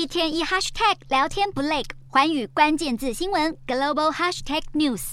一天一 hashtag 聊天不累，寰宇关键字新闻 global hashtag news。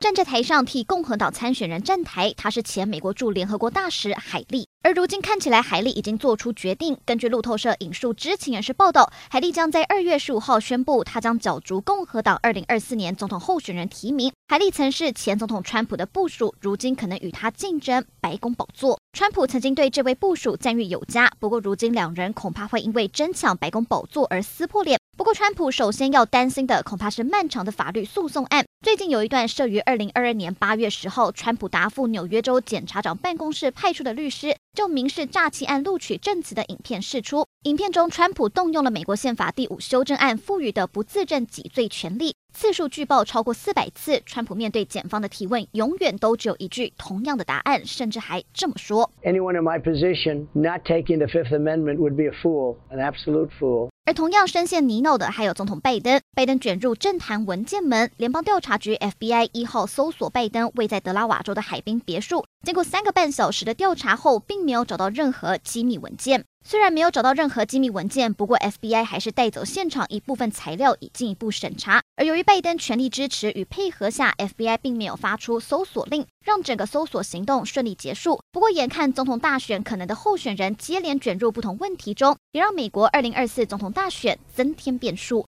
站在台上替共和党参选人站台，他是前美国驻联合国大使海莉。而如今看起来，海莉已经做出决定。根据路透社引述知情人士报道，海莉将在二月十五号宣布，他将角逐共和党二零二四年总统候选人提名。海莉曾是前总统川普的部属，如今可能与他竞争白宫宝座。川普曾经对这位部属赞誉有加，不过如今两人恐怕会因为争抢白宫宝座而撕破脸。不过，川普首先要担心的恐怕是漫长的法律诉讼案。最近有一段摄于二零二二年八月十号，川普答复纽约州检察长办公室派出的律师，就民事诈欺案录取证词的影片释出。影片中，川普动用了美国宪法第五修正案赋予的不自证己罪权利，次数据报超过四百次。川普面对检方的提问，永远都只有一句同样的答案，甚至还这么说：“Anyone in my position not taking the Fifth Amendment would be a fool, an absolute fool。”而同样深陷泥淖的还有总统拜登。拜登卷入政坛文件门，联邦调查局 FBI 一号搜索拜登位在德拉瓦州的海滨别墅，经过三个半小时的调查后，并没有找到任何机密文件。虽然没有找到任何机密文件，不过 FBI 还是带走现场一部分材料以进一步审查。而由于拜登全力支持与配合下，FBI 并没有发出搜索令，让整个搜索行动顺利结束。不过，眼看总统大选可能的候选人接连卷入不同问题中，也让美国2024总统大选增添变数。